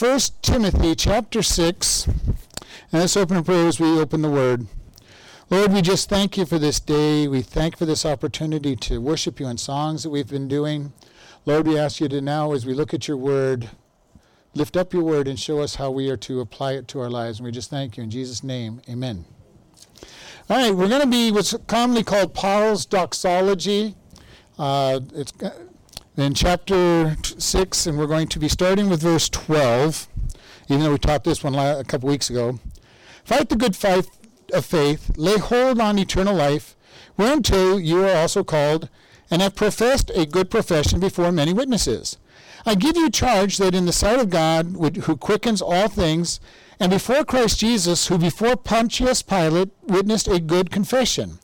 1 Timothy chapter 6. And let's open in prayer as we open the word. Lord, we just thank you for this day. We thank for this opportunity to worship you in songs that we've been doing. Lord, we ask you to now, as we look at your word, lift up your word and show us how we are to apply it to our lives. And we just thank you in Jesus' name. Amen. All right, we're going to be what's commonly called Paul's doxology. Uh, it's in chapter 6, and we're going to be starting with verse 12, even though we taught this one a couple weeks ago. Fight the good fight of faith, lay hold on eternal life, whereunto you are also called, and have professed a good profession before many witnesses. I give you charge that in the sight of God, who quickens all things, and before Christ Jesus, who before Pontius Pilate witnessed a good confession,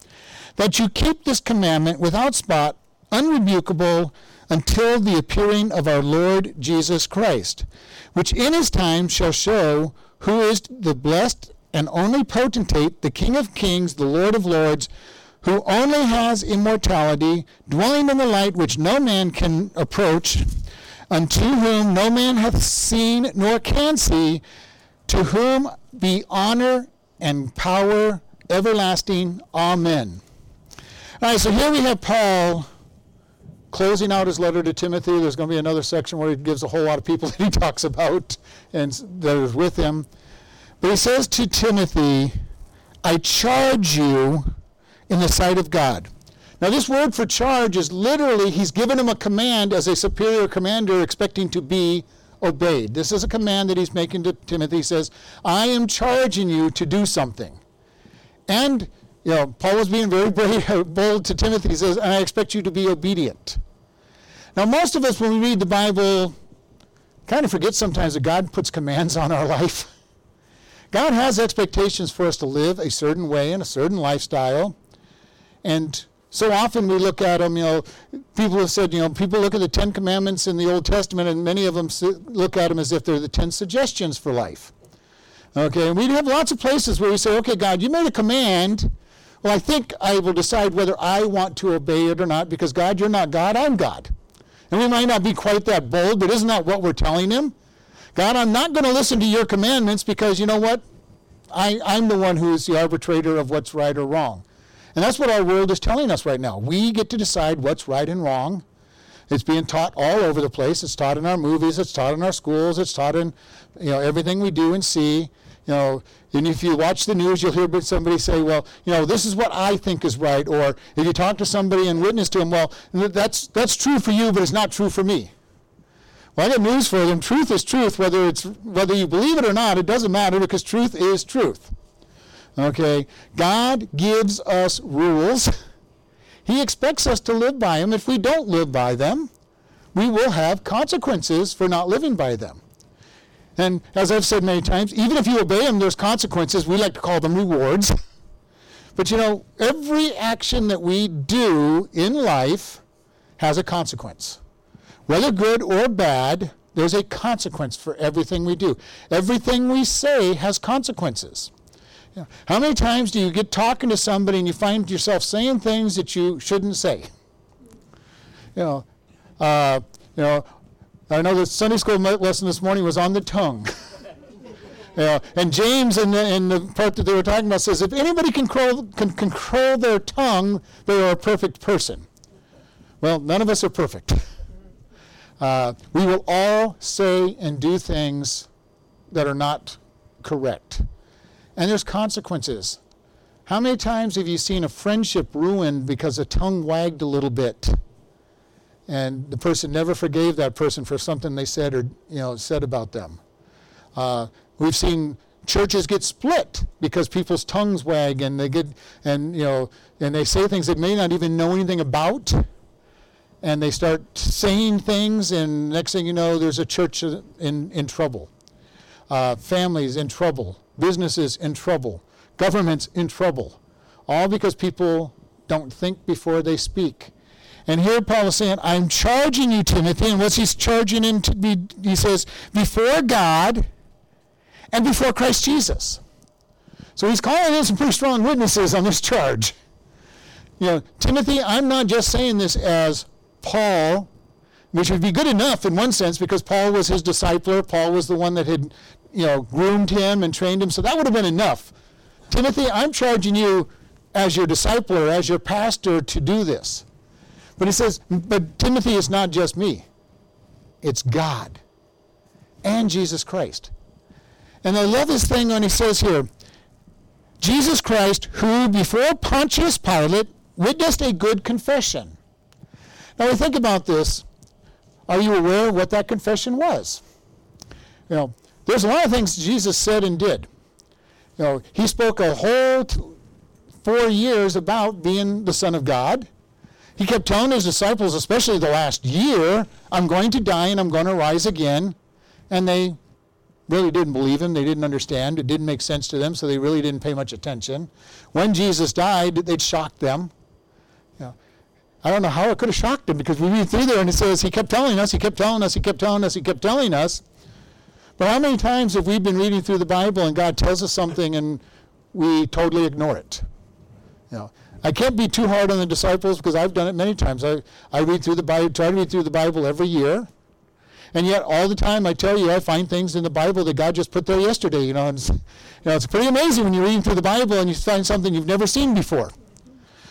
that you keep this commandment without spot, unrebukable, until the appearing of our Lord Jesus Christ, which in his time shall show who is the blessed and only potentate, the King of kings, the Lord of lords, who only has immortality, dwelling in the light which no man can approach, unto whom no man hath seen nor can see, to whom be honor and power everlasting. Amen. All right, so here we have Paul closing out his letter to Timothy. There's going to be another section where he gives a whole lot of people that he talks about and that is with him. But he says to Timothy, I charge you in the sight of God. Now, this word for charge is literally, he's given him a command as a superior commander expecting to be obeyed. This is a command that he's making to Timothy. He says, I am charging you to do something. And, you know, Paul was being very brave, bold to Timothy. He says, I expect you to be obedient. Now, most of us, when we read the Bible, kind of forget sometimes that God puts commands on our life. God has expectations for us to live a certain way and a certain lifestyle. And so often we look at them, you know, people have said, you know, people look at the Ten Commandments in the Old Testament, and many of them look at them as if they're the ten suggestions for life. Okay, and we have lots of places where we say, okay, God, you made a command. Well, I think I will decide whether I want to obey it or not because, God, you're not God, I'm God. And we might not be quite that bold, but isn't that what we're telling him? God, I'm not going to listen to your commandments because you know what? I, I'm the one who is the arbitrator of what's right or wrong. And that's what our world is telling us right now. We get to decide what's right and wrong. It's being taught all over the place. It's taught in our movies. It's taught in our schools. It's taught in, you know, everything we do and see. You know, and if you watch the news, you'll hear somebody say, "Well, you know, this is what I think is right," or if you talk to somebody and witness to them, "Well, that's that's true for you, but it's not true for me." Well, I got news for them. Truth is truth, whether it's whether you believe it or not. It doesn't matter because truth is truth. Okay, God gives us rules. He expects us to live by them. If we don't live by them, we will have consequences for not living by them. And as I've said many times, even if you obey them, there's consequences. We like to call them rewards. But you know, every action that we do in life has a consequence. Whether good or bad, there's a consequence for everything we do. Everything we say has consequences. Yeah. How many times do you get talking to somebody and you find yourself saying things that you shouldn't say? You know, uh, you know, I know the Sunday school lesson this morning was on the tongue. And James, in the, in the part that they were talking about, says if anybody can control, can control their tongue, they are a perfect person. Well, none of us are perfect. Uh, we will all say and do things that are not correct. And there's consequences. How many times have you seen a friendship ruined because a tongue wagged a little bit? And the person never forgave that person for something they said or you know said about them. Uh, we've seen churches get split because people's tongues wag and they get and you know and they say things they may not even know anything about. And they start saying things and next thing you know there's a church in, in trouble. Uh, families in trouble. Businesses in trouble. Governments in trouble. All because people don't think before they speak and here Paul is saying, I'm charging you, Timothy. And what's he charging him to be? He says, before God and before Christ Jesus. So he's calling in some pretty strong witnesses on this charge. You know, Timothy, I'm not just saying this as Paul which would be good enough in one sense because Paul was his discipler. Paul was the one that had, you know, groomed him and trained him. So that would have been enough. Timothy, I'm charging you as your discipler, as your pastor, to do this. But he says, but Timothy is not just me, it's God and Jesus Christ. And I love this thing when he says here, Jesus Christ, who before Pontius Pilate witnessed a good confession. Now we think about this. Are you aware of what that confession was? You know, there's a lot of things Jesus said and did. You know, he spoke a whole t- four years about being the Son of God. He kept telling his disciples, especially the last year, I'm going to die and I'm going to rise again. And they really didn't believe him. They didn't understand. It didn't make sense to them, so they really didn't pay much attention. When Jesus died, it shocked them. You know, I don't know how it could have shocked them because we read through there and it says he kept telling us, he kept telling us, he kept telling us, he kept telling us. But how many times have we been reading through the Bible and God tells us something and we totally ignore it? You know, I can't be too hard on the disciples because I've done it many times. I, I read through the Bible, try to read through the Bible every year. And yet, all the time, I tell you, I find things in the Bible that God just put there yesterday. You know, it's, you know, it's pretty amazing when you're reading through the Bible and you find something you've never seen before.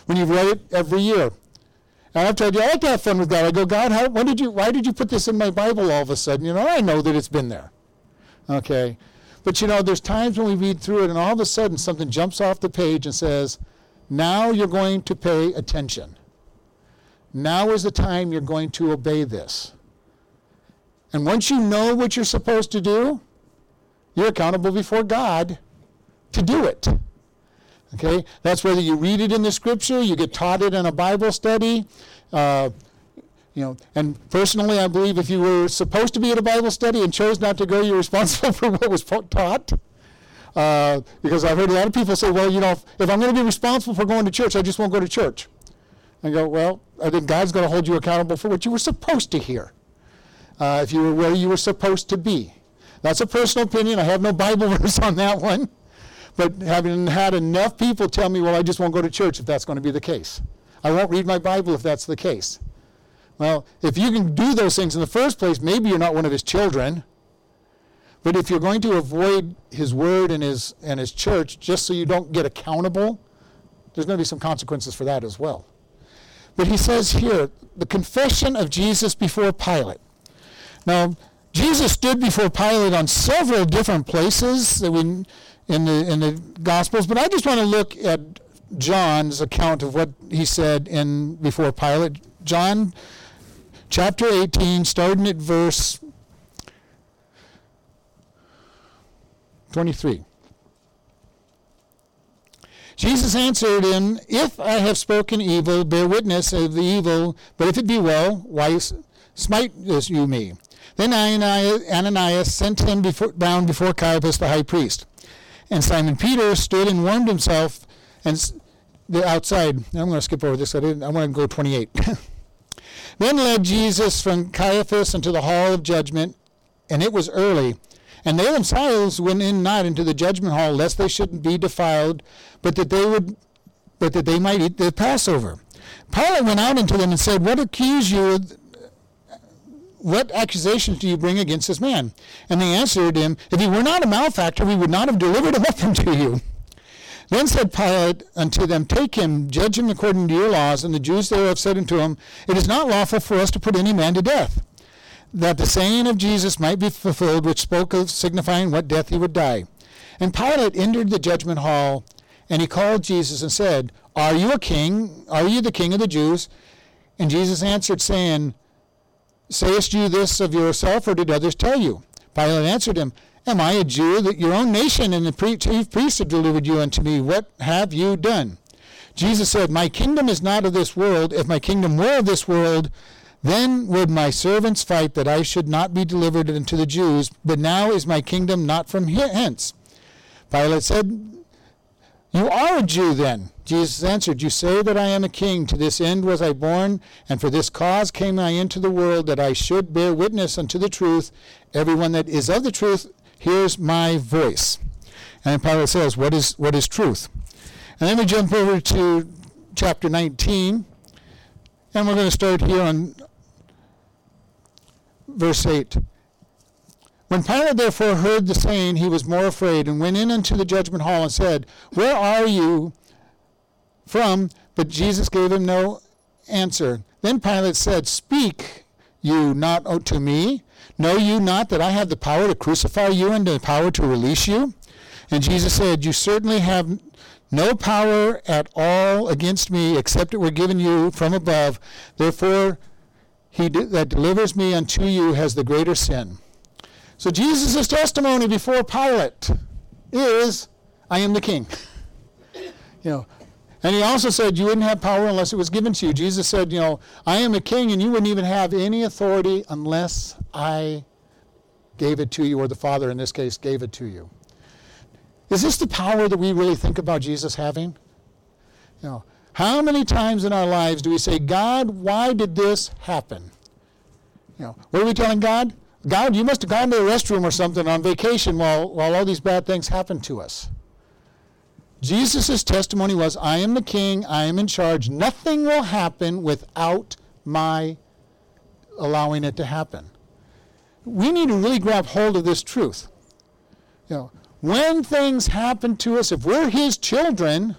When you've read it every year. And I've told you, I like to have fun with God. I go, God, how, when did you, why did you put this in my Bible all of a sudden? You know, I know that it's been there. Okay. But you know, there's times when we read through it and all of a sudden something jumps off the page and says, now you're going to pay attention. Now is the time you're going to obey this. And once you know what you're supposed to do, you're accountable before God to do it. Okay? That's whether you read it in the scripture, you get taught it in a Bible study. Uh, you know, and personally, I believe if you were supposed to be at a Bible study and chose not to go, you're responsible for what was taught. Uh, because I've heard a lot of people say, well, you know, if, if I'm going to be responsible for going to church, I just won't go to church. I go, well, I think God's going to hold you accountable for what you were supposed to hear. Uh, if you were where you were supposed to be. That's a personal opinion. I have no Bible verse on that one. But having had enough people tell me, well, I just won't go to church if that's going to be the case. I won't read my Bible if that's the case. Well, if you can do those things in the first place, maybe you're not one of his children. But if you're going to avoid his word and his, and his church just so you don't get accountable, there's going to be some consequences for that as well. But he says here, the confession of Jesus before Pilate. Now, Jesus stood before Pilate on several different places that we, in, the, in the Gospels, but I just want to look at John's account of what he said in before Pilate. John chapter 18, starting at verse 23. Jesus answered him, If I have spoken evil, bear witness of the evil, but if it be well, why smite you me? Then Ananias sent him before, bound before Caiaphas the high priest. And Simon Peter stood and warmed himself and the outside. I'm going to skip over this. I didn't. I want to go 28. then led Jesus from Caiaphas into the hall of judgment, and it was early. And they themselves went in not into the judgment hall, lest they should be defiled, but that they would, but that they might eat the Passover. Pilate went out unto them and said, What accuse you? What accusations do you bring against this man? And they answered him, If he were not a malefactor, we would not have delivered him up unto you. Then said Pilate unto them, Take him, judge him according to your laws. And the Jews thereof said unto him, It is not lawful for us to put any man to death that the saying of Jesus might be fulfilled, which spoke of signifying what death he would die. And Pilate entered the judgment hall, and he called Jesus and said, Are you a king? Are you the king of the Jews? And Jesus answered, saying, Sayest you this of yourself, or did others tell you? Pilate answered him, Am I a Jew that your own nation and the chief priests have delivered you unto me? What have you done? Jesus said, My kingdom is not of this world. If my kingdom were of this world, then would my servants fight that I should not be delivered unto the Jews, but now is my kingdom not from hence. Pilate said, You are a Jew then. Jesus answered, You say that I am a king. To this end was I born, and for this cause came I into the world, that I should bear witness unto the truth. Everyone that is of the truth hears my voice. And Pilate says, What is, what is truth? And then we jump over to chapter 19. And we're going to start here on verse 8. When Pilate therefore heard the saying, he was more afraid, and went in unto the judgment hall and said, Where are you from? But Jesus gave him no answer. Then Pilate said, Speak you not to me? Know you not that I have the power to crucify you and the power to release you? And Jesus said, You certainly have no power at all against me except it were given you from above. Therefore, he that delivers me unto you has the greater sin. So Jesus' testimony before Pilate is, I am the king. you know, and he also said you wouldn't have power unless it was given to you. Jesus said, you know, I am a king and you wouldn't even have any authority unless I gave it to you, or the Father in this case gave it to you. Is this the power that we really think about Jesus having? You know, how many times in our lives do we say, God, why did this happen? You know, what are we telling God? God, you must have gone to the restroom or something on vacation while, while all these bad things happened to us. Jesus' testimony was, I am the king, I am in charge. Nothing will happen without my allowing it to happen. We need to really grab hold of this truth. You know, when things happen to us, if we're his children,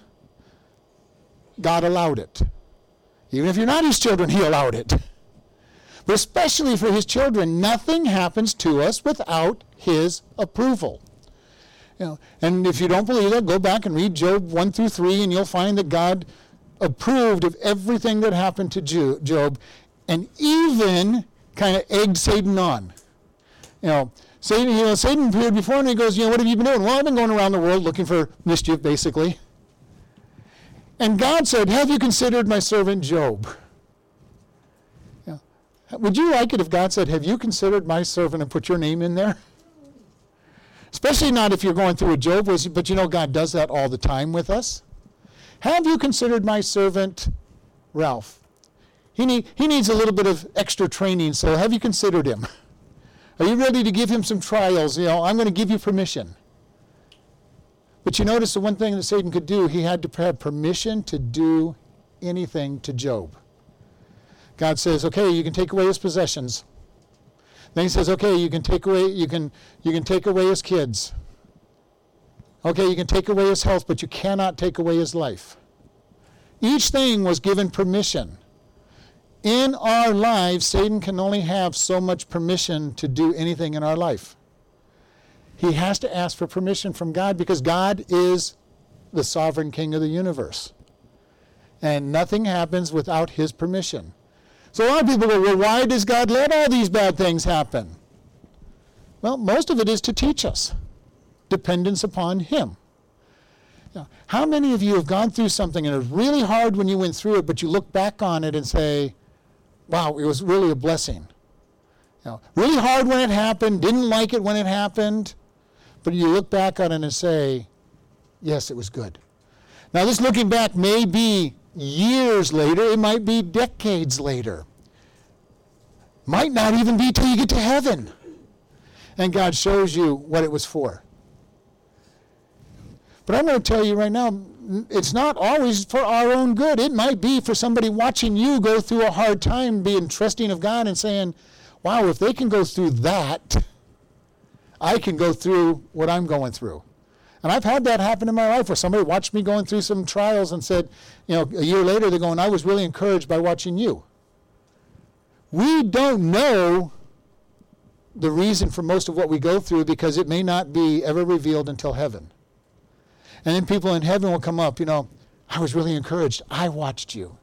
God allowed it. Even if you're not his children, he allowed it but especially for his children, nothing happens to us without his approval. You know, and if you don't believe that, go back and read Job 1 through 3, and you'll find that God approved of everything that happened to Job, and even kind of egged Satan on. You know, Satan, you know, Satan appeared before and he goes, you know, what have you been doing? Well, I've been going around the world looking for mischief, basically. And God said, Have you considered my servant Job? Would you like it if God said, Have you considered my servant and put your name in there? Especially not if you're going through a Job, but you know God does that all the time with us. Have you considered my servant Ralph? He, need, he needs a little bit of extra training, so have you considered him? Are you ready to give him some trials? You know, I'm going to give you permission. But you notice the one thing that Satan could do, he had to have permission to do anything to Job. God says, okay, you can take away his possessions. Then he says, okay, you can take away, you can, you can take away his kids. Okay, you can take away his health, but you cannot take away his life. Each thing was given permission. In our lives, Satan can only have so much permission to do anything in our life. He has to ask for permission from God because God is the sovereign king of the universe. And nothing happens without his permission. So a lot of people go, well, why does God let all these bad things happen? Well, most of it is to teach us dependence upon Him. Now, how many of you have gone through something and it was really hard when you went through it, but you look back on it and say, wow, it was really a blessing? You know, really hard when it happened, didn't like it when it happened, but you look back on it and say, yes, it was good. Now, this looking back may be years later, it might be decades later. Might not even be till you get to heaven. And God shows you what it was for. But I'm going to tell you right now, it's not always for our own good. It might be for somebody watching you go through a hard time, being trusting of God and saying, wow, if they can go through that, I can go through what I'm going through. And I've had that happen in my life where somebody watched me going through some trials and said, you know, a year later they're going, I was really encouraged by watching you. We don't know the reason for most of what we go through because it may not be ever revealed until heaven. And then people in heaven will come up, you know, I was really encouraged. I watched you.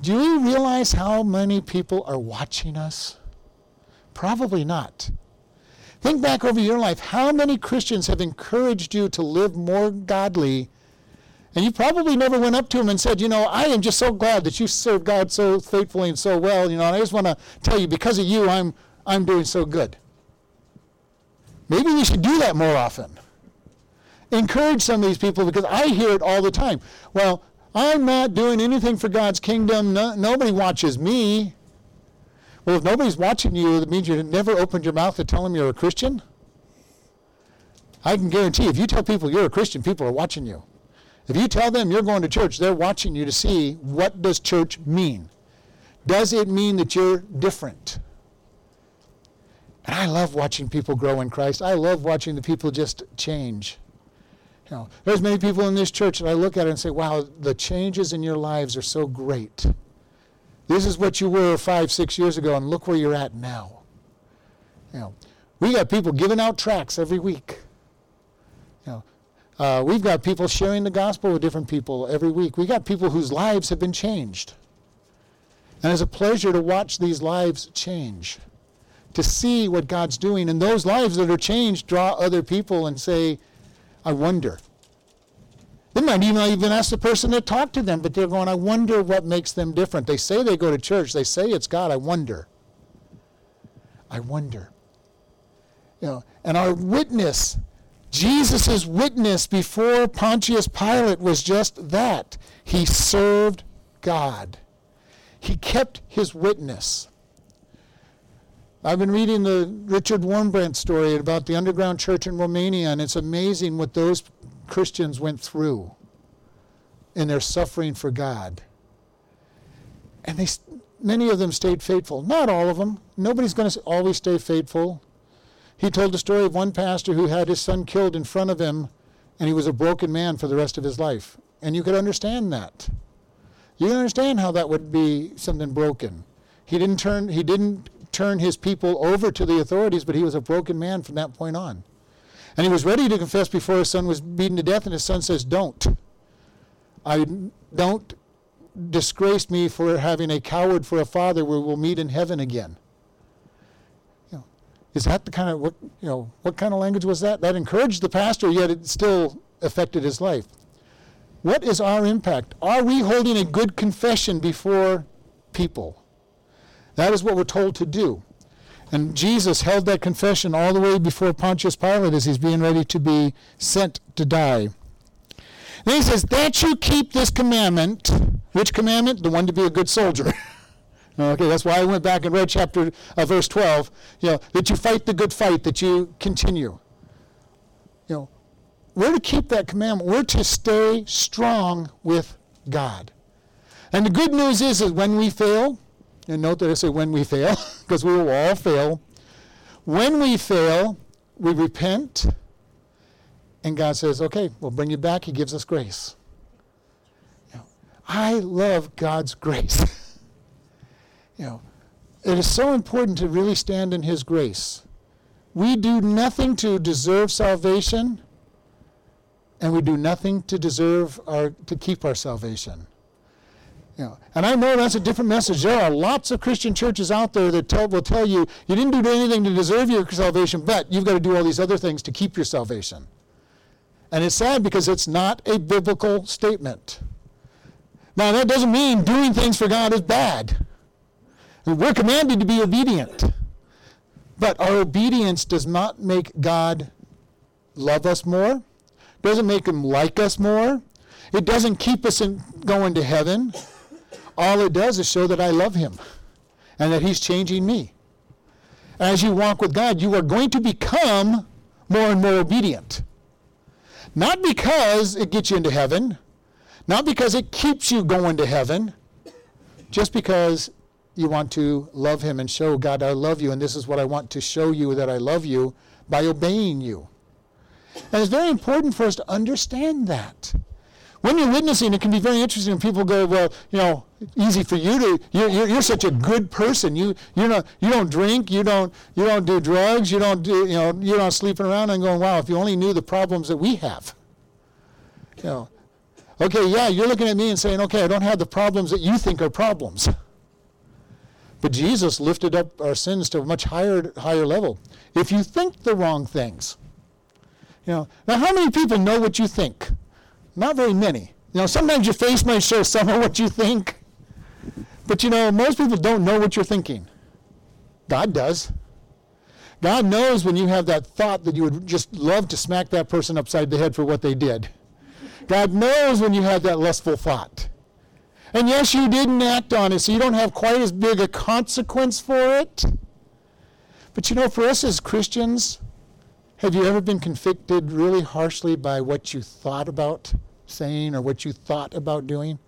Do you realize how many people are watching us? Probably not. Think back over your life. How many Christians have encouraged you to live more godly? And you probably never went up to them and said, You know, I am just so glad that you serve God so faithfully and so well. You know, I just want to tell you, because of you, I'm, I'm doing so good. Maybe we should do that more often. Encourage some of these people because I hear it all the time. Well, I'm not doing anything for God's kingdom. No, nobody watches me. Well, if nobody's watching you, that means you never opened your mouth to tell them you're a Christian. I can guarantee if you tell people you're a Christian, people are watching you. If you tell them you're going to church, they're watching you to see what does church mean. Does it mean that you're different? And I love watching people grow in Christ. I love watching the people just change. You know, there's many people in this church that I look at and say, wow, the changes in your lives are so great. This is what you were five, six years ago, and look where you're at now. You know, we got people giving out tracts every week. You know, uh, we've got people sharing the gospel with different people every week. We got people whose lives have been changed. And it's a pleasure to watch these lives change, to see what God's doing. And those lives that are changed draw other people and say, I wonder. They might even even ask the person to talk to them, but they're going, I wonder what makes them different. They say they go to church, they say it's God. I wonder. I wonder. You know, and our witness, Jesus' witness before Pontius Pilate was just that. He served God. He kept his witness. I've been reading the Richard Wurmbrand story about the underground church in Romania, and it's amazing what those Christians went through in their suffering for God. And they, many of them stayed faithful. Not all of them. Nobody's going to always stay faithful. He told the story of one pastor who had his son killed in front of him, and he was a broken man for the rest of his life. And you could understand that. You can understand how that would be something broken. He didn't turn. He didn't turn his people over to the authorities, but he was a broken man from that point on. And he was ready to confess before his son was beaten to death, and his son says, Don't. I don't disgrace me for having a coward for a father where we'll meet in heaven again. You know, is that the kind of what you know, what kind of language was that? That encouraged the pastor, yet it still affected his life. What is our impact? Are we holding a good confession before people? That is what we're told to do. And Jesus held that confession all the way before Pontius Pilate as he's being ready to be sent to die. Then he says, That you keep this commandment. Which commandment? The one to be a good soldier. okay, that's why I went back and read chapter uh, verse 12. You know, that you fight the good fight, that you continue. You know, we're to keep that commandment. We're to stay strong with God. And the good news is that when we fail, and note that I say when we fail, because we will all fail. When we fail, we repent, and God says, okay, we'll bring you back. He gives us grace. You know, I love God's grace. you know, it is so important to really stand in His grace. We do nothing to deserve salvation, and we do nothing to deserve our to keep our salvation. Know, and I know that's a different message. There are lots of Christian churches out there that tell, will tell you you didn't do anything to deserve your salvation, but you've got to do all these other things to keep your salvation. And it's sad because it's not a biblical statement. Now, that doesn't mean doing things for God is bad. We're commanded to be obedient. But our obedience does not make God love us more, doesn't make him like us more. It doesn't keep us in going to heaven all it does is show that I love him and that he's changing me. As you walk with God, you are going to become more and more obedient. Not because it gets you into heaven, not because it keeps you going to heaven, just because you want to love him and show God, I love you, and this is what I want to show you that I love you by obeying you. And it's very important for us to understand that when you're witnessing, it can be very interesting when people go, well, you know, easy for you to, you're, you're, you're, such a good person. You, you, know, you don't drink, you don't, you don't do drugs, you don't do, you know, you're not sleeping around and going, wow, if you only knew the problems that we have. You know, okay, yeah, you're looking at me and saying, okay, I don't have the problems that you think are problems. But Jesus lifted up our sins to a much higher, higher level. If you think the wrong things, you know, now how many people know what you think? Not very many. You know, sometimes your face might show some of what you think, but you know, most people don't know what you're thinking. God does. God knows when you have that thought that you would just love to smack that person upside the head for what they did. God knows when you have that lustful thought. And yes, you didn't act on it, so you don't have quite as big a consequence for it. But you know, for us as Christians, have you ever been convicted really harshly by what you thought about saying or what you thought about doing?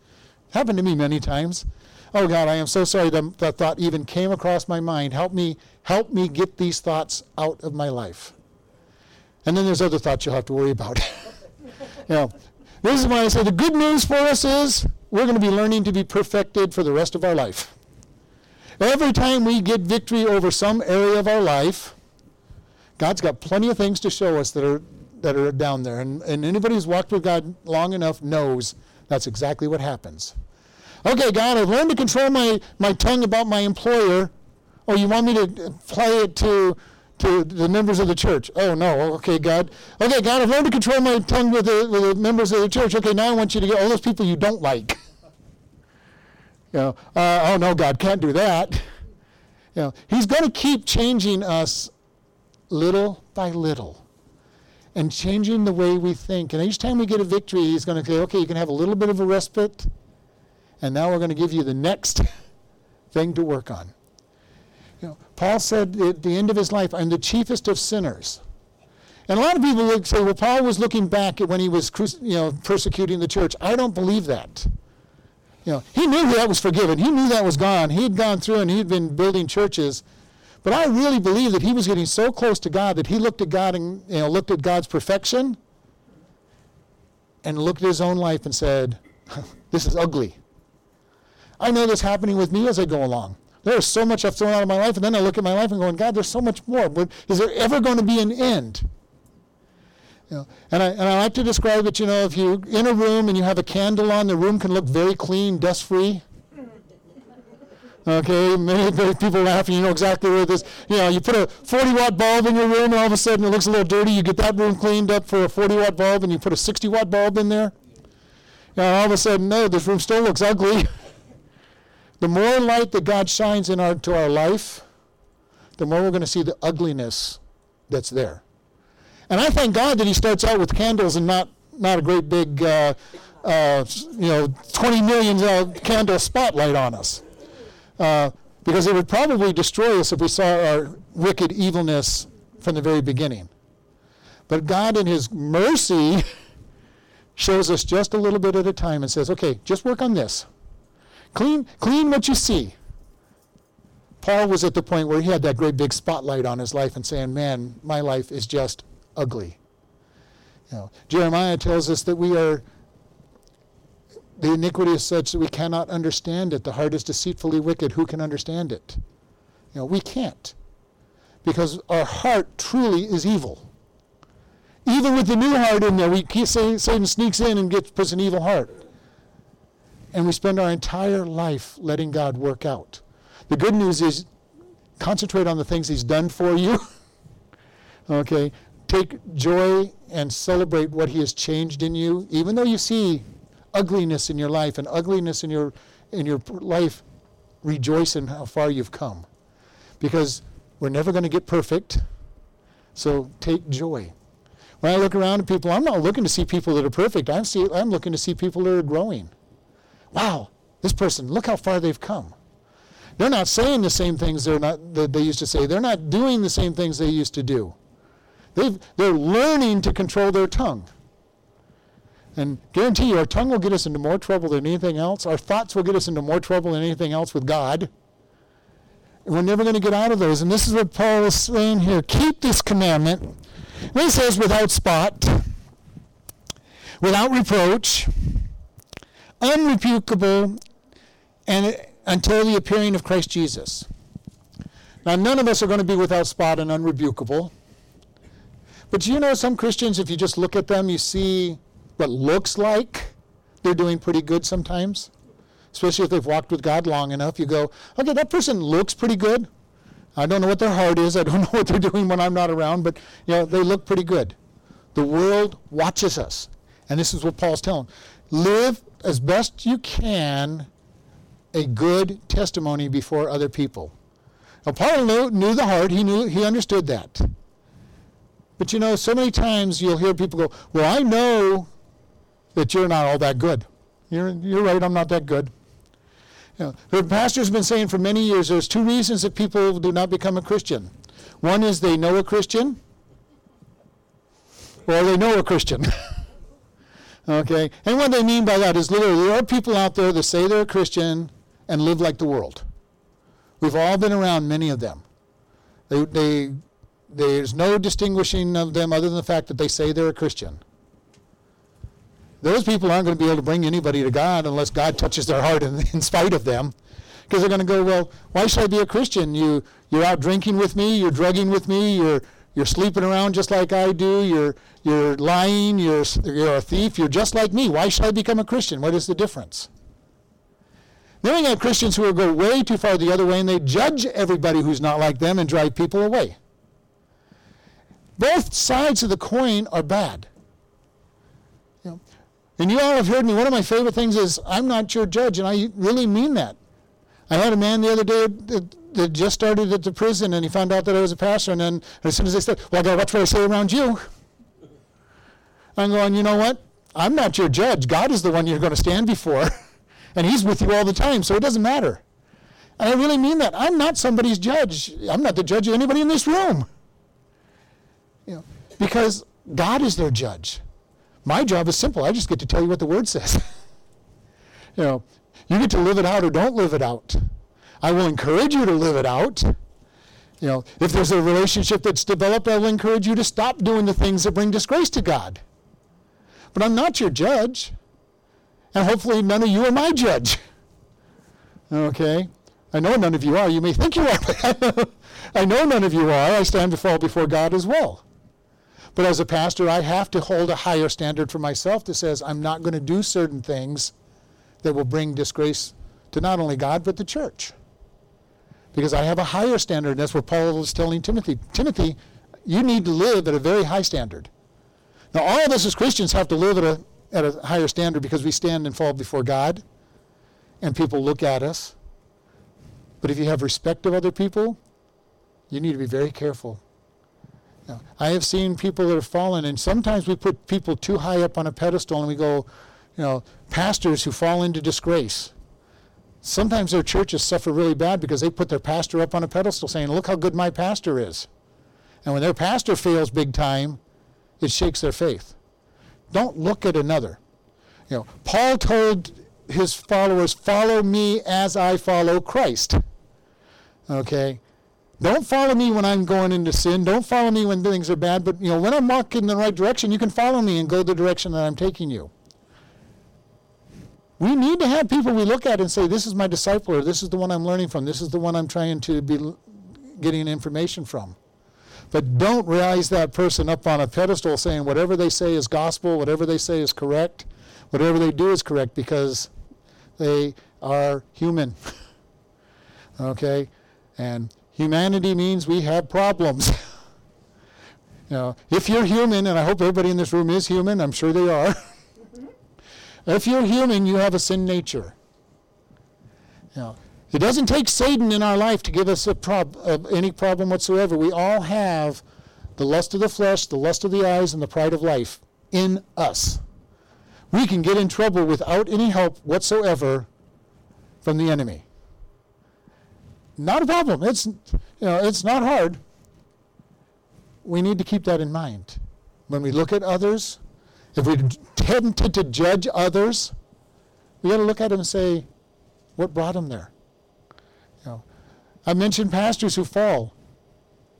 Happened to me many times. Oh God, I am so sorry that that thought even came across my mind. Help me, help me get these thoughts out of my life. And then there's other thoughts you'll have to worry about. you know, this is why I say the good news for us is we're going to be learning to be perfected for the rest of our life. Every time we get victory over some area of our life, God's got plenty of things to show us that are that are down there. And, and anybody who's walked with God long enough knows that's exactly what happens. Okay, God, I've learned to control my, my tongue about my employer. Oh, you want me to apply it to to the members of the church. Oh no, okay, God. Okay, God, I've learned to control my tongue with the, with the members of the church. Okay, now I want you to get all those people you don't like. you know, uh, oh no, God can't do that. You know, He's going to keep changing us little by little and changing the way we think. And each time we get a victory, He's going to say, okay, you can have a little bit of a respite, and now we're going to give you the next thing to work on. You know, Paul said at the end of his life, I'm the chiefest of sinners. And a lot of people would say, well, Paul was looking back at when he was you know, persecuting the church. I don't believe that. You know, he knew that was forgiven. He knew that was gone. He had gone through and he'd been building churches. But I really believe that he was getting so close to God that he looked at God and you know, looked at God's perfection and looked at his own life and said, This is ugly. I know this happening with me as I go along. There's so much I've thrown out of my life, and then I look at my life and going, God, there's so much more. But is there ever going to be an end? You know, and, I, and I like to describe it, you know, if you're in a room and you have a candle on, the room can look very clean, dust free. Okay, many, people laughing, you know exactly where this, you know, you put a 40 watt bulb in your room and all of a sudden it looks a little dirty. You get that room cleaned up for a 40 watt bulb and you put a 60 watt bulb in there. And all of a sudden, no, this room still looks ugly. The more light that God shines in our, to our life, the more we're going to see the ugliness that's there. And I thank God that He starts out with candles and not, not a great big, uh, uh, you know, 20 million uh, candle spotlight on us. Uh, because it would probably destroy us if we saw our wicked evilness from the very beginning. But God, in His mercy, shows us just a little bit at a time and says, okay, just work on this. Clean, clean what you see. Paul was at the point where he had that great big spotlight on his life and saying, Man, my life is just ugly. You know, Jeremiah tells us that we are the iniquity is such that we cannot understand it. The heart is deceitfully wicked. Who can understand it? You know, we can't. Because our heart truly is evil. Even with the new heart in there, we Satan sneaks in and gets puts an evil heart and we spend our entire life letting God work out. The good news is concentrate on the things He's done for you. okay? Take joy and celebrate what He has changed in you, even though you see ugliness in your life and ugliness in your in your life. Rejoice in how far you've come, because we're never going to get perfect. So take joy. When I look around at people, I'm not looking to see people that are perfect. I'm see I'm looking to see people that are growing wow, this person, look how far they've come. They're not saying the same things they're not, that they used to say. They're not doing the same things they used to do. They've, they're learning to control their tongue. And guarantee you, our tongue will get us into more trouble than anything else. Our thoughts will get us into more trouble than anything else with God. And we're never going to get out of those. And this is what Paul is saying here. Keep this commandment. And he says, without spot, without reproach, unrebukable and until the appearing of Christ Jesus. Now, none of us are going to be without spot and unrebukable. But you know some Christians, if you just look at them, you see what looks like they're doing pretty good sometimes. Especially if they've walked with God long enough. You go, okay, that person looks pretty good. I don't know what their heart is. I don't know what they're doing when I'm not around, but you know, they look pretty good. The world watches us. And this is what Paul's telling. Live as best you can a good testimony before other people. Now, Paul knew, knew the heart, he knew he understood that. But you know, so many times you'll hear people go, Well, I know that you're not all that good. You're, you're right, I'm not that good. You know, the pastor's been saying for many years there's two reasons that people do not become a Christian. One is they know a Christian, or they know a Christian. Okay? And what they mean by that is literally there are people out there that say they're a Christian and live like the world. We've all been around many of them. They, they, there's no distinguishing of them other than the fact that they say they're a Christian. Those people aren't going to be able to bring anybody to God unless God touches their heart in, in spite of them. Because they're going to go, well, why should I be a Christian? You, you're out drinking with me, you're drugging with me, you're, you're sleeping around just like I do, you're, you're lying, you're, you're a thief, you're just like me. Why should I become a Christian? What is the difference? Then we have Christians who will go way too far the other way and they judge everybody who's not like them and drive people away. Both sides of the coin are bad. And you all have heard me. One of my favorite things is, I'm not your judge, and I really mean that. I had a man the other day that, that just started at the prison, and he found out that I was a pastor, and then as soon as they said, Well, I got to watch what I say around you. I'm going, You know what? I'm not your judge. God is the one you're going to stand before, and He's with you all the time, so it doesn't matter. And I really mean that. I'm not somebody's judge. I'm not the judge of anybody in this room. You know, because God is their judge. My job is simple. I just get to tell you what the word says. you know, you get to live it out or don't live it out. I will encourage you to live it out. You know, if there's a relationship that's developed, I will encourage you to stop doing the things that bring disgrace to God. But I'm not your judge. And hopefully none of you are my judge. Okay? I know none of you are. You may think you are, but I know none of you are. I stand to fall before God as well. But as a pastor, I have to hold a higher standard for myself that says I'm not going to do certain things that will bring disgrace to not only God, but the church. Because I have a higher standard. And that's what Paul is telling Timothy. Timothy, you need to live at a very high standard. Now, all of us as Christians have to live at a, at a higher standard because we stand and fall before God, and people look at us. But if you have respect of other people, you need to be very careful now, I have seen people that have fallen, and sometimes we put people too high up on a pedestal and we go, you know, pastors who fall into disgrace. Sometimes their churches suffer really bad because they put their pastor up on a pedestal saying, look how good my pastor is. And when their pastor fails big time, it shakes their faith. Don't look at another. You know, Paul told his followers, follow me as I follow Christ. Okay? Don't follow me when I'm going into sin. Don't follow me when things are bad. But you know, when I'm walking in the right direction, you can follow me and go the direction that I'm taking you. We need to have people we look at and say, "This is my disciple," or "This is the one I'm learning from. This is the one I'm trying to be getting information from." But don't rise that person up on a pedestal saying whatever they say is gospel, whatever they say is correct, whatever they do is correct because they are human. okay? And Humanity means we have problems. you know, if you're human, and I hope everybody in this room is human, I'm sure they are. if you're human, you have a sin nature. You know, it doesn't take Satan in our life to give us a prob- uh, any problem whatsoever. We all have the lust of the flesh, the lust of the eyes, and the pride of life in us. We can get in trouble without any help whatsoever from the enemy. Not a problem. It's, you know, it's not hard. We need to keep that in mind. When we look at others, if we're tempted to judge others, we got to look at them and say, what brought them there? You know, I mentioned pastors who fall.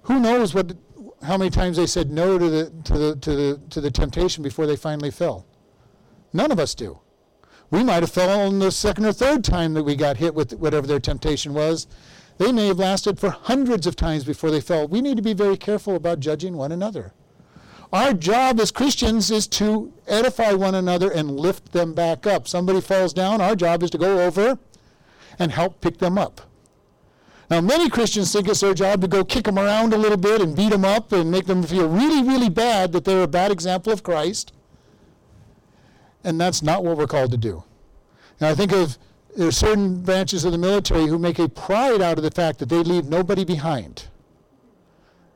Who knows what, how many times they said no to the, to the, to the, to the temptation before they finally fell? None of us do. We might have fallen the second or third time that we got hit with whatever their temptation was, they may have lasted for hundreds of times before they fell. We need to be very careful about judging one another. Our job as Christians is to edify one another and lift them back up. Somebody falls down, our job is to go over and help pick them up. Now, many Christians think it's their job to go kick them around a little bit and beat them up and make them feel really, really bad that they're a bad example of Christ. And that's not what we're called to do. Now, I think of there are certain branches of the military who make a pride out of the fact that they leave nobody behind.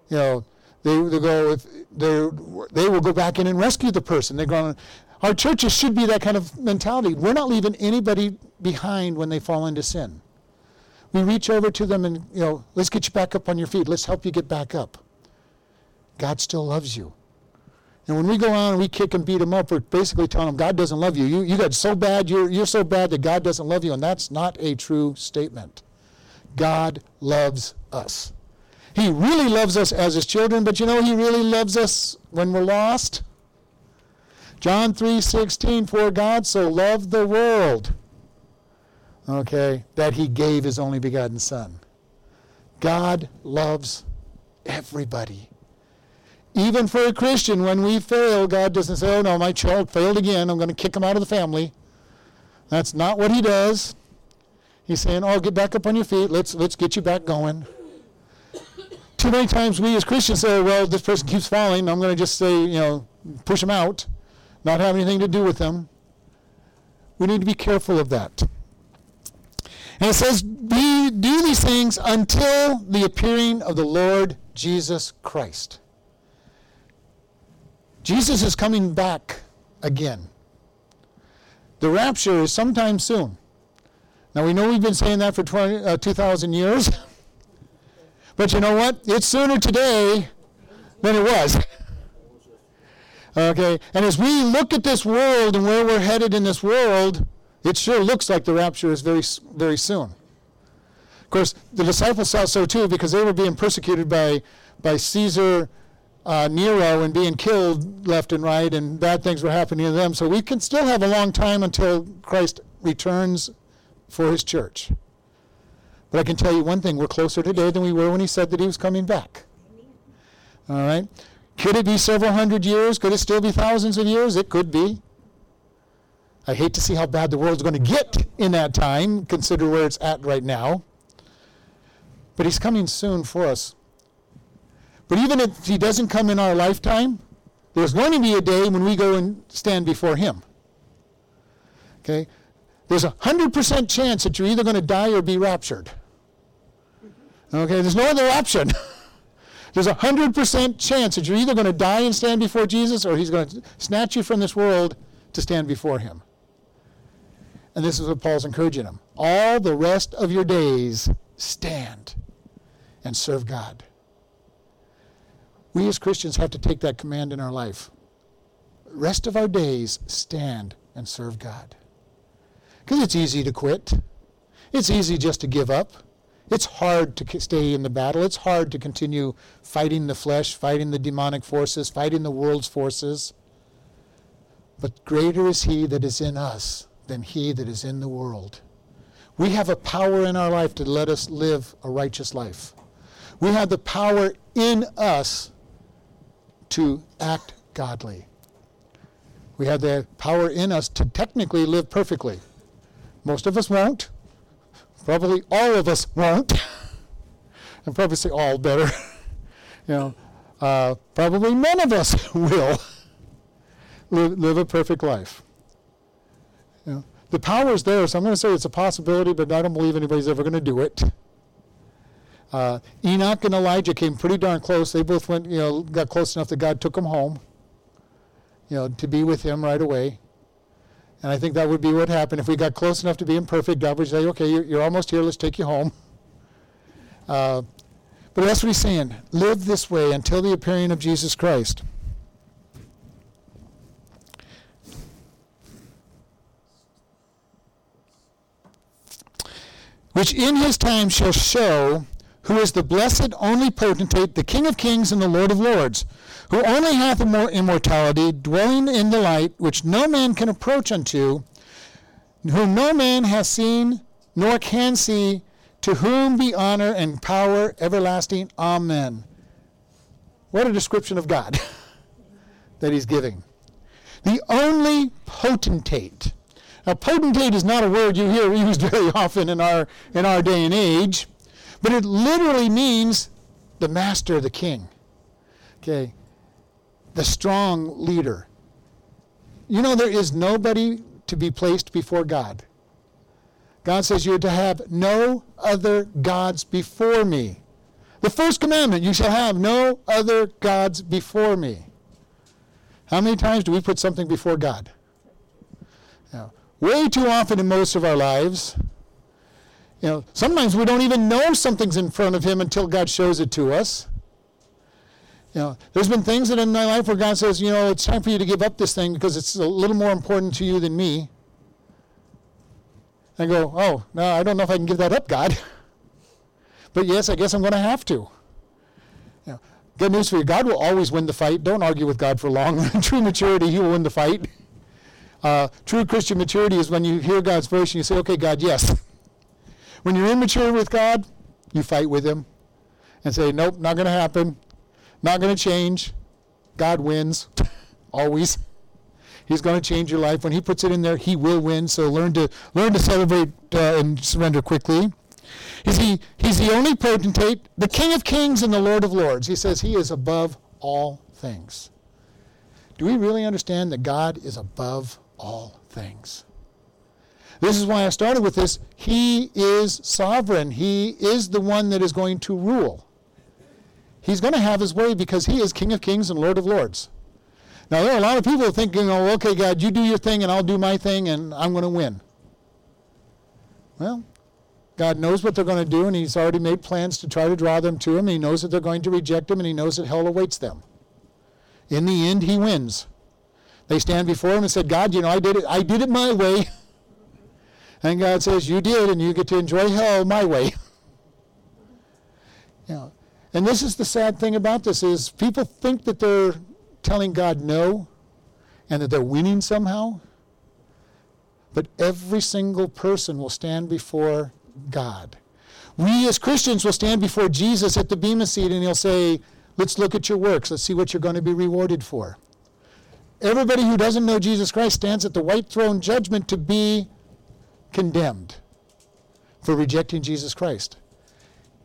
You know, they, they go if they they will go back in and rescue the person. They're going. Our churches should be that kind of mentality. We're not leaving anybody behind when they fall into sin. We reach over to them and you know, let's get you back up on your feet. Let's help you get back up. God still loves you. And when we go around and we kick and beat them up, we're basically telling them God doesn't love you. You, you got so bad, you're, you're so bad that God doesn't love you. And that's not a true statement. God loves us. He really loves us as his children, but you know, he really loves us when we're lost. John 3:16 for God so loved the world okay that he gave his only begotten son. God loves everybody. Even for a Christian, when we fail, God doesn't say, oh no, my child failed again. I'm going to kick him out of the family. That's not what he does. He's saying, oh, get back up on your feet. Let's, let's get you back going. Too many times we as Christians say, well, this person keeps falling. I'm going to just say, you know, push him out, not have anything to do with them. We need to be careful of that. And it says, do these things until the appearing of the Lord Jesus Christ. Jesus is coming back again. The rapture is sometime soon. Now we know we've been saying that for 20, uh, 2,000 years. but you know what? It's sooner today than it was. okay? And as we look at this world and where we're headed in this world, it sure looks like the rapture is very, very soon. Of course, the disciples thought so too because they were being persecuted by, by Caesar uh, Nero and being killed left and right, and bad things were happening to them. So we can still have a long time until Christ returns for his church. But I can tell you one thing we're closer today than we were when he said that he was coming back. All right? Could it be several hundred years? Could it still be thousands of years? It could be. I hate to see how bad the world's going to get in that time, consider where it's at right now. But he's coming soon for us. But even if he doesn't come in our lifetime, there's going to be a day when we go and stand before him. Okay? There's a 100% chance that you're either going to die or be raptured. Okay? There's no other option. There's a 100% chance that you're either going to die and stand before Jesus or he's going to snatch you from this world to stand before him. And this is what Paul's encouraging them. All the rest of your days, stand and serve God. We as Christians have to take that command in our life. Rest of our days, stand and serve God. Because it's easy to quit. It's easy just to give up. It's hard to stay in the battle. It's hard to continue fighting the flesh, fighting the demonic forces, fighting the world's forces. But greater is He that is in us than he that is in the world. We have a power in our life to let us live a righteous life. We have the power in us to act godly. We have the power in us to technically live perfectly. Most of us won't. Probably all of us won't. and probably say all better. you know, uh, probably none of us will live, live a perfect life. You know, the power is there, so I'm going to say it's a possibility, but I don't believe anybody's ever going to do it. Uh, Enoch and Elijah came pretty darn close. They both went, you know, got close enough that God took them home, you know, to be with Him right away. And I think that would be what happened if we got close enough to being perfect. God would say, "Okay, you're, you're almost here. Let's take you home." Uh, but that's what He's saying: live this way until the appearing of Jesus Christ. which in his time shall show who is the blessed only potentate, the King of kings and the Lord of lords, who only hath immortality, dwelling in the light, which no man can approach unto, whom no man hath seen nor can see, to whom be honor and power everlasting. Amen. What a description of God that he's giving. The only potentate. Now, potentate is not a word you hear used very often in our, in our day and age, but it literally means the master, the king. Okay? The strong leader. You know, there is nobody to be placed before God. God says you're to have no other gods before me. The first commandment, you shall have no other gods before me. How many times do we put something before God? Now, way too often in most of our lives. You know, sometimes we don't even know something's in front of him until God shows it to us. You know, there's been things that in my life where God says, you know, it's time for you to give up this thing because it's a little more important to you than me. I go, oh, no, I don't know if I can give that up, God. but yes, I guess I'm going to have to. You know, good news for you God will always win the fight. Don't argue with God for long. True maturity, He will win the fight. Uh, true Christian maturity is when you hear God's voice and you say, okay, God, yes. When you're immature with God, you fight with Him and say, nope, not going to happen. Not going to change. God wins always. He's going to change your life. When He puts it in there, He will win. So learn to learn to celebrate uh, and surrender quickly. He's he's the only potentate, the King of Kings and the Lord of Lords. He says He is above all things. Do we really understand that God is above all things? This is why I started with this. He is sovereign. He is the one that is going to rule. He's going to have his way because he is King of Kings and Lord of Lords. Now, there are a lot of people thinking, oh, okay, God, you do your thing and I'll do my thing and I'm going to win. Well, God knows what they're going to do and He's already made plans to try to draw them to Him. He knows that they're going to reject Him and He knows that hell awaits them. In the end, He wins. They stand before Him and said, God, you know, I did it, I did it my way. And God says, You did, and you get to enjoy hell my way. you know, and this is the sad thing about this is people think that they're telling God no and that they're winning somehow. But every single person will stand before God. We as Christians will stand before Jesus at the Bema seat and he'll say, Let's look at your works. Let's see what you're going to be rewarded for. Everybody who doesn't know Jesus Christ stands at the white throne judgment to be condemned for rejecting Jesus Christ.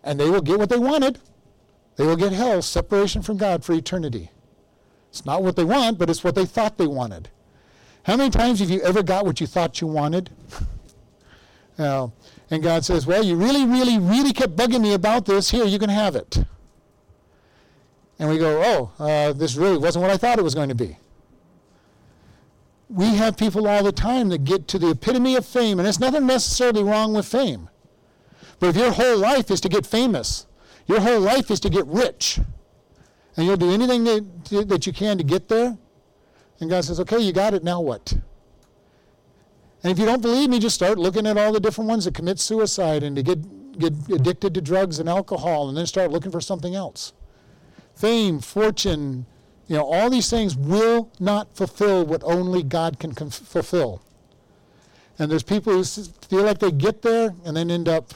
And they will get what they wanted. They will get hell, separation from God for eternity. It's not what they want, but it's what they thought they wanted. How many times have you ever got what you thought you wanted? uh, and God says, Well, you really, really, really kept bugging me about this. Here, you can have it. And we go, Oh, uh, this really wasn't what I thought it was going to be. We have people all the time that get to the epitome of fame, and there's nothing necessarily wrong with fame. But if your whole life is to get famous, your whole life is to get rich, and you'll do anything that, that you can to get there. And God says, okay, you got it, now what? And if you don't believe me, just start looking at all the different ones that commit suicide and to get, get addicted to drugs and alcohol, and then start looking for something else. Fame, fortune, you know, all these things will not fulfill what only God can conf- fulfill. And there's people who feel like they get there and then end up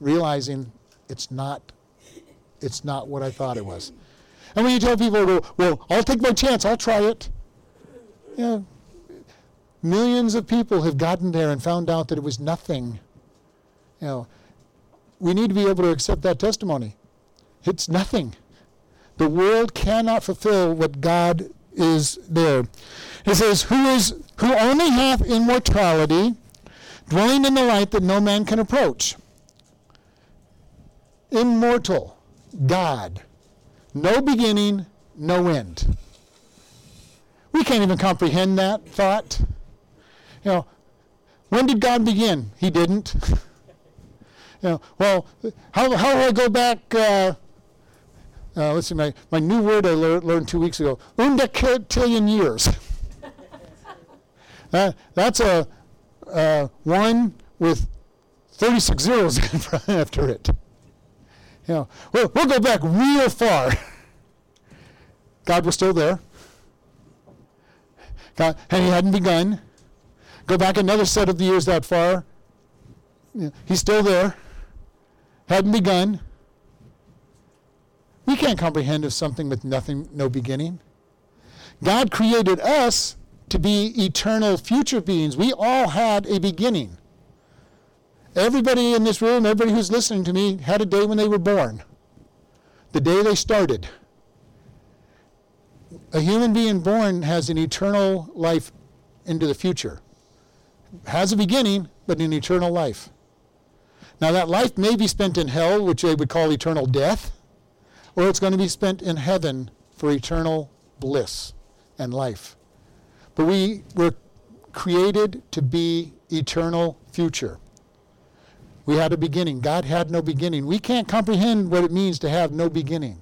realizing it's not, it's not what I thought it was. And when you tell people, well, I'll take my chance, I'll try it. You know, millions of people have gotten there and found out that it was nothing. You know, we need to be able to accept that testimony. It's nothing. The world cannot fulfill what God is there. It says, Who is who only hath immortality, dwelling in the light that no man can approach. Immortal, God no beginning, no end. We can't even comprehend that thought. You know, when did God begin? He didn't. you know, well, how, how do I go back? Uh, uh, let's see, my, my new word I lear- learned two weeks ago. Undecillion years. that, that's a one with 36 zeros after it. You know, we'll, we'll go back real far. God was still there. God, and he hadn't begun. Go back another set of the years that far. You know, he's still there. Hadn't begun. We can't comprehend of something with nothing, no beginning. God created us to be eternal future beings. We all had a beginning. Everybody in this room, everybody who's listening to me, had a day when they were born. The day they started. A human being born has an eternal life into the future. Has a beginning, but an eternal life. Now, that life may be spent in hell, which they would call eternal death, or it's going to be spent in heaven for eternal bliss and life. But we were created to be eternal future. We had a beginning. God had no beginning. We can't comprehend what it means to have no beginning.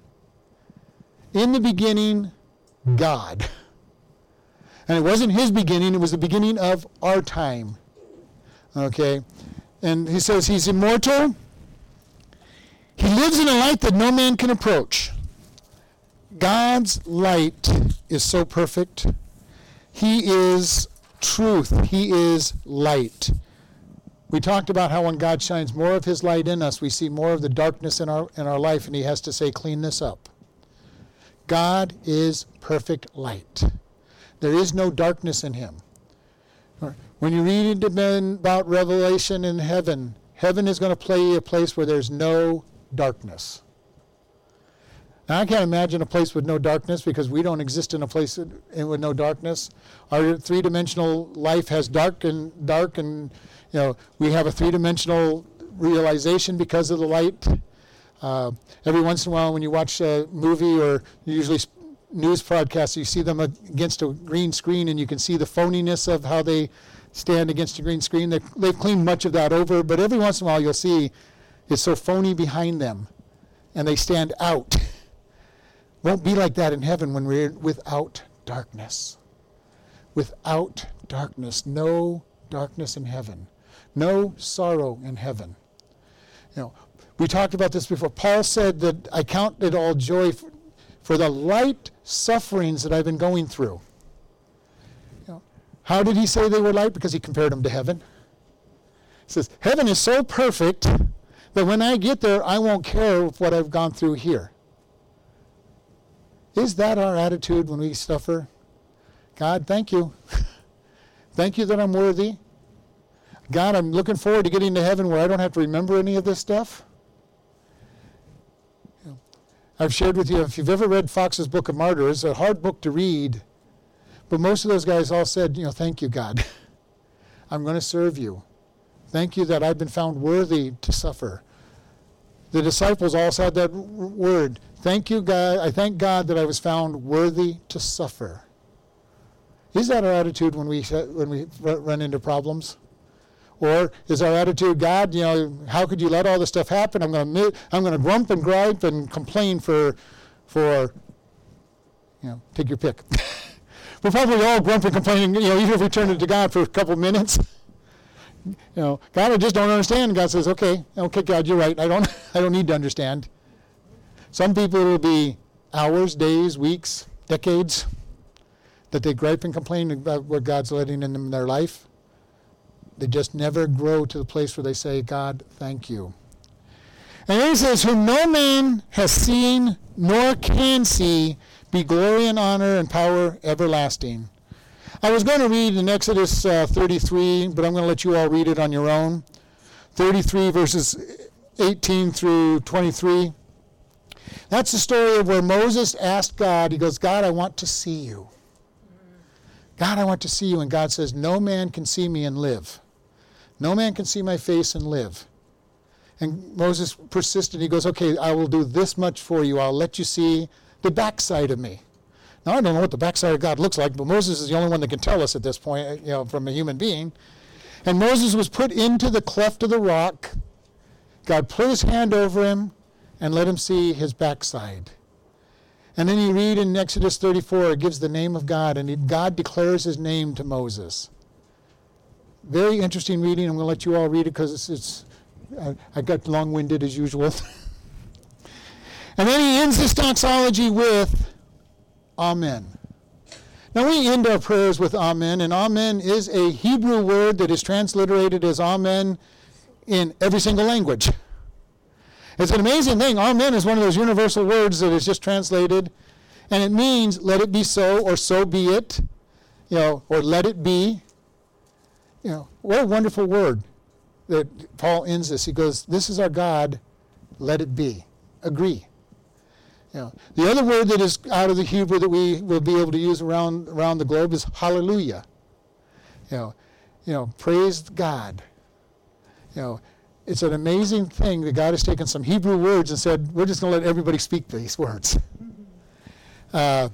In the beginning, God. And it wasn't his beginning, it was the beginning of our time. Okay? And he says he's immortal. He lives in a light that no man can approach. God's light is so perfect. He is truth. He is light. We talked about how when God shines more of his light in us, we see more of the darkness in our in our life and he has to say clean this up. God is perfect light. There is no darkness in him. When you read about revelation in heaven, heaven is going to play a place where there's no darkness. Now, I can't imagine a place with no darkness because we don't exist in a place with no darkness. Our three-dimensional life has dark and dark, and you know we have a three-dimensional realization because of the light. Uh, every once in a while, when you watch a movie or usually news broadcasts, you see them against a green screen, and you can see the phoniness of how they stand against a green screen. They've, they've cleaned much of that over, but every once in a while, you'll see it's so phony behind them, and they stand out. Won't be like that in heaven when we're without darkness. Without darkness. No darkness in heaven. No sorrow in heaven. You know, we talked about this before. Paul said that I count it all joy for, for the light sufferings that I've been going through. You know, how did he say they were light? Because he compared them to heaven. He says, Heaven is so perfect that when I get there, I won't care what I've gone through here. Is that our attitude when we suffer? God, thank you. thank you that I'm worthy. God, I'm looking forward to getting to heaven where I don't have to remember any of this stuff. I've shared with you, if you've ever read Fox's Book of Martyrs, a hard book to read, but most of those guys all said, you know, thank you, God. I'm going to serve you. Thank you that I've been found worthy to suffer. The disciples all said that word. Thank you, God. I thank God that I was found worthy to suffer. Is that our attitude when we when we run into problems? Or is our attitude, God, you know, how could you let all this stuff happen? I'm going to I'm going to grump and gripe and complain for for you know, take your pick. We're probably all grump and complaining, you know, even if we turn it to God for a couple minutes. You know, God, I just don't understand. God says, okay, okay, God, you're right. I don't, I don't need to understand. Some people it will be hours, days, weeks, decades that they gripe and complain about what God's letting in their life. They just never grow to the place where they say, God, thank you. And then he says, Whom no man has seen nor can see, be glory and honor and power everlasting. I was going to read in Exodus uh, 33, but I'm going to let you all read it on your own. 33 verses 18 through 23. That's the story of where Moses asked God, he goes, God, I want to see you. God, I want to see you. And God says, No man can see me and live. No man can see my face and live. And Moses persisted. He goes, Okay, I will do this much for you. I'll let you see the backside of me. Now, I don't know what the backside of God looks like, but Moses is the only one that can tell us at this point, uh, you know, from a human being. And Moses was put into the cleft of the rock. God put his hand over him and let him see his backside. And then you read in Exodus 34, it gives the name of God, and God declares his name to Moses very interesting reading. I'm going to let you all read it because it's, it's I, I got long-winded as usual. and then he ends this doxology with Amen. Now we end our prayers with Amen, and Amen is a Hebrew word that is transliterated as Amen in every single language. It's an amazing thing. Amen is one of those universal words that is just translated, and it means let it be so or so be it, you know, or let it be you know, what a wonderful word that Paul ends this. He goes, This is our God, let it be. Agree. Know, the other word that is out of the Hebrew that we will be able to use around around the globe is hallelujah. You know, you know, praise God. You know, it's an amazing thing that God has taken some Hebrew words and said, we're just going to let everybody speak these words. Uh,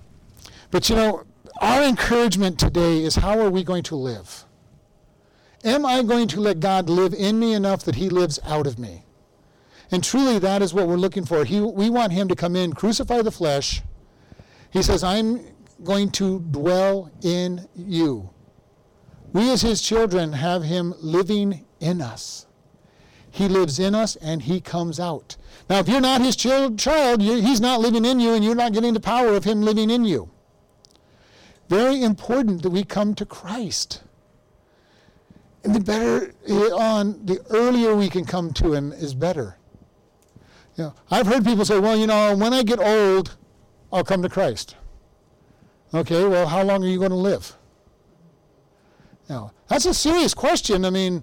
but you know, our encouragement today is how are we going to live? Am I going to let God live in me enough that he lives out of me? And truly, that is what we're looking for. He, we want him to come in, crucify the flesh, He says, I'm going to dwell in you. We, as his children, have him living in us. He lives in us and he comes out. Now, if you're not his child, he's not living in you and you're not getting the power of him living in you. Very important that we come to Christ. And the better eh, on, the earlier we can come to him is better. You know, I've heard people say, well, you know, when I get old, I'll come to Christ. Okay, well, how long are you going to live? Now, that's a serious question. I mean,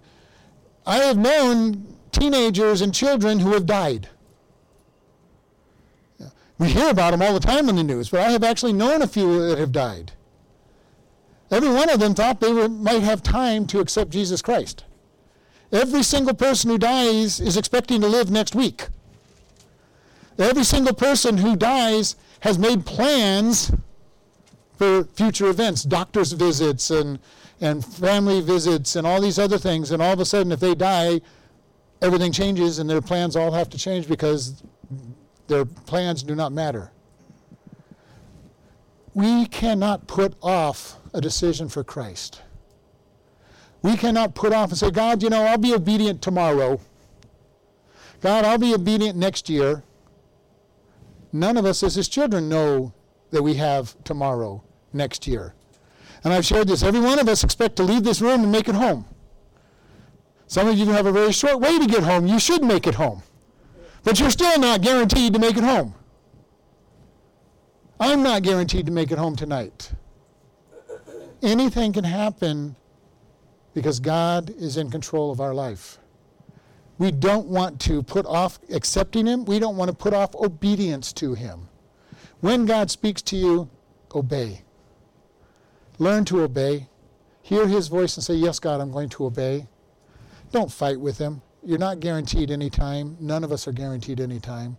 I have known teenagers and children who have died. We hear about them all the time in the news, but I have actually known a few that have died. Every one of them thought they were, might have time to accept Jesus Christ. Every single person who dies is expecting to live next week. Every single person who dies has made plans for future events, doctor's visits and, and family visits and all these other things. And all of a sudden, if they die, everything changes and their plans all have to change because their plans do not matter. We cannot put off a decision for Christ. We cannot put off and say, God, you know, I'll be obedient tomorrow. God, I'll be obedient next year. None of us as his children know that we have tomorrow, next year. And I've shared this. Every one of us expect to leave this room and make it home. Some of you have a very short way to get home. You should make it home. But you're still not guaranteed to make it home. I'm not guaranteed to make it home tonight. Anything can happen because God is in control of our life. We don't want to put off accepting Him. We don't want to put off obedience to Him. When God speaks to you, obey. Learn to obey. Hear His voice and say, Yes, God, I'm going to obey. Don't fight with Him. You're not guaranteed any time. None of us are guaranteed any time.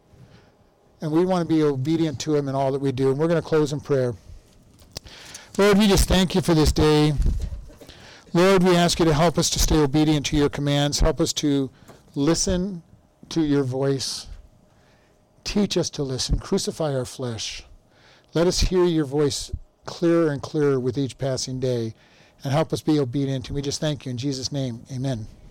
And we want to be obedient to Him in all that we do. And we're going to close in prayer. Lord, we just thank you for this day. Lord, we ask you to help us to stay obedient to your commands. Help us to listen to your voice. Teach us to listen. Crucify our flesh. Let us hear your voice clearer and clearer with each passing day and help us be obedient. And we just thank you in Jesus' name. Amen.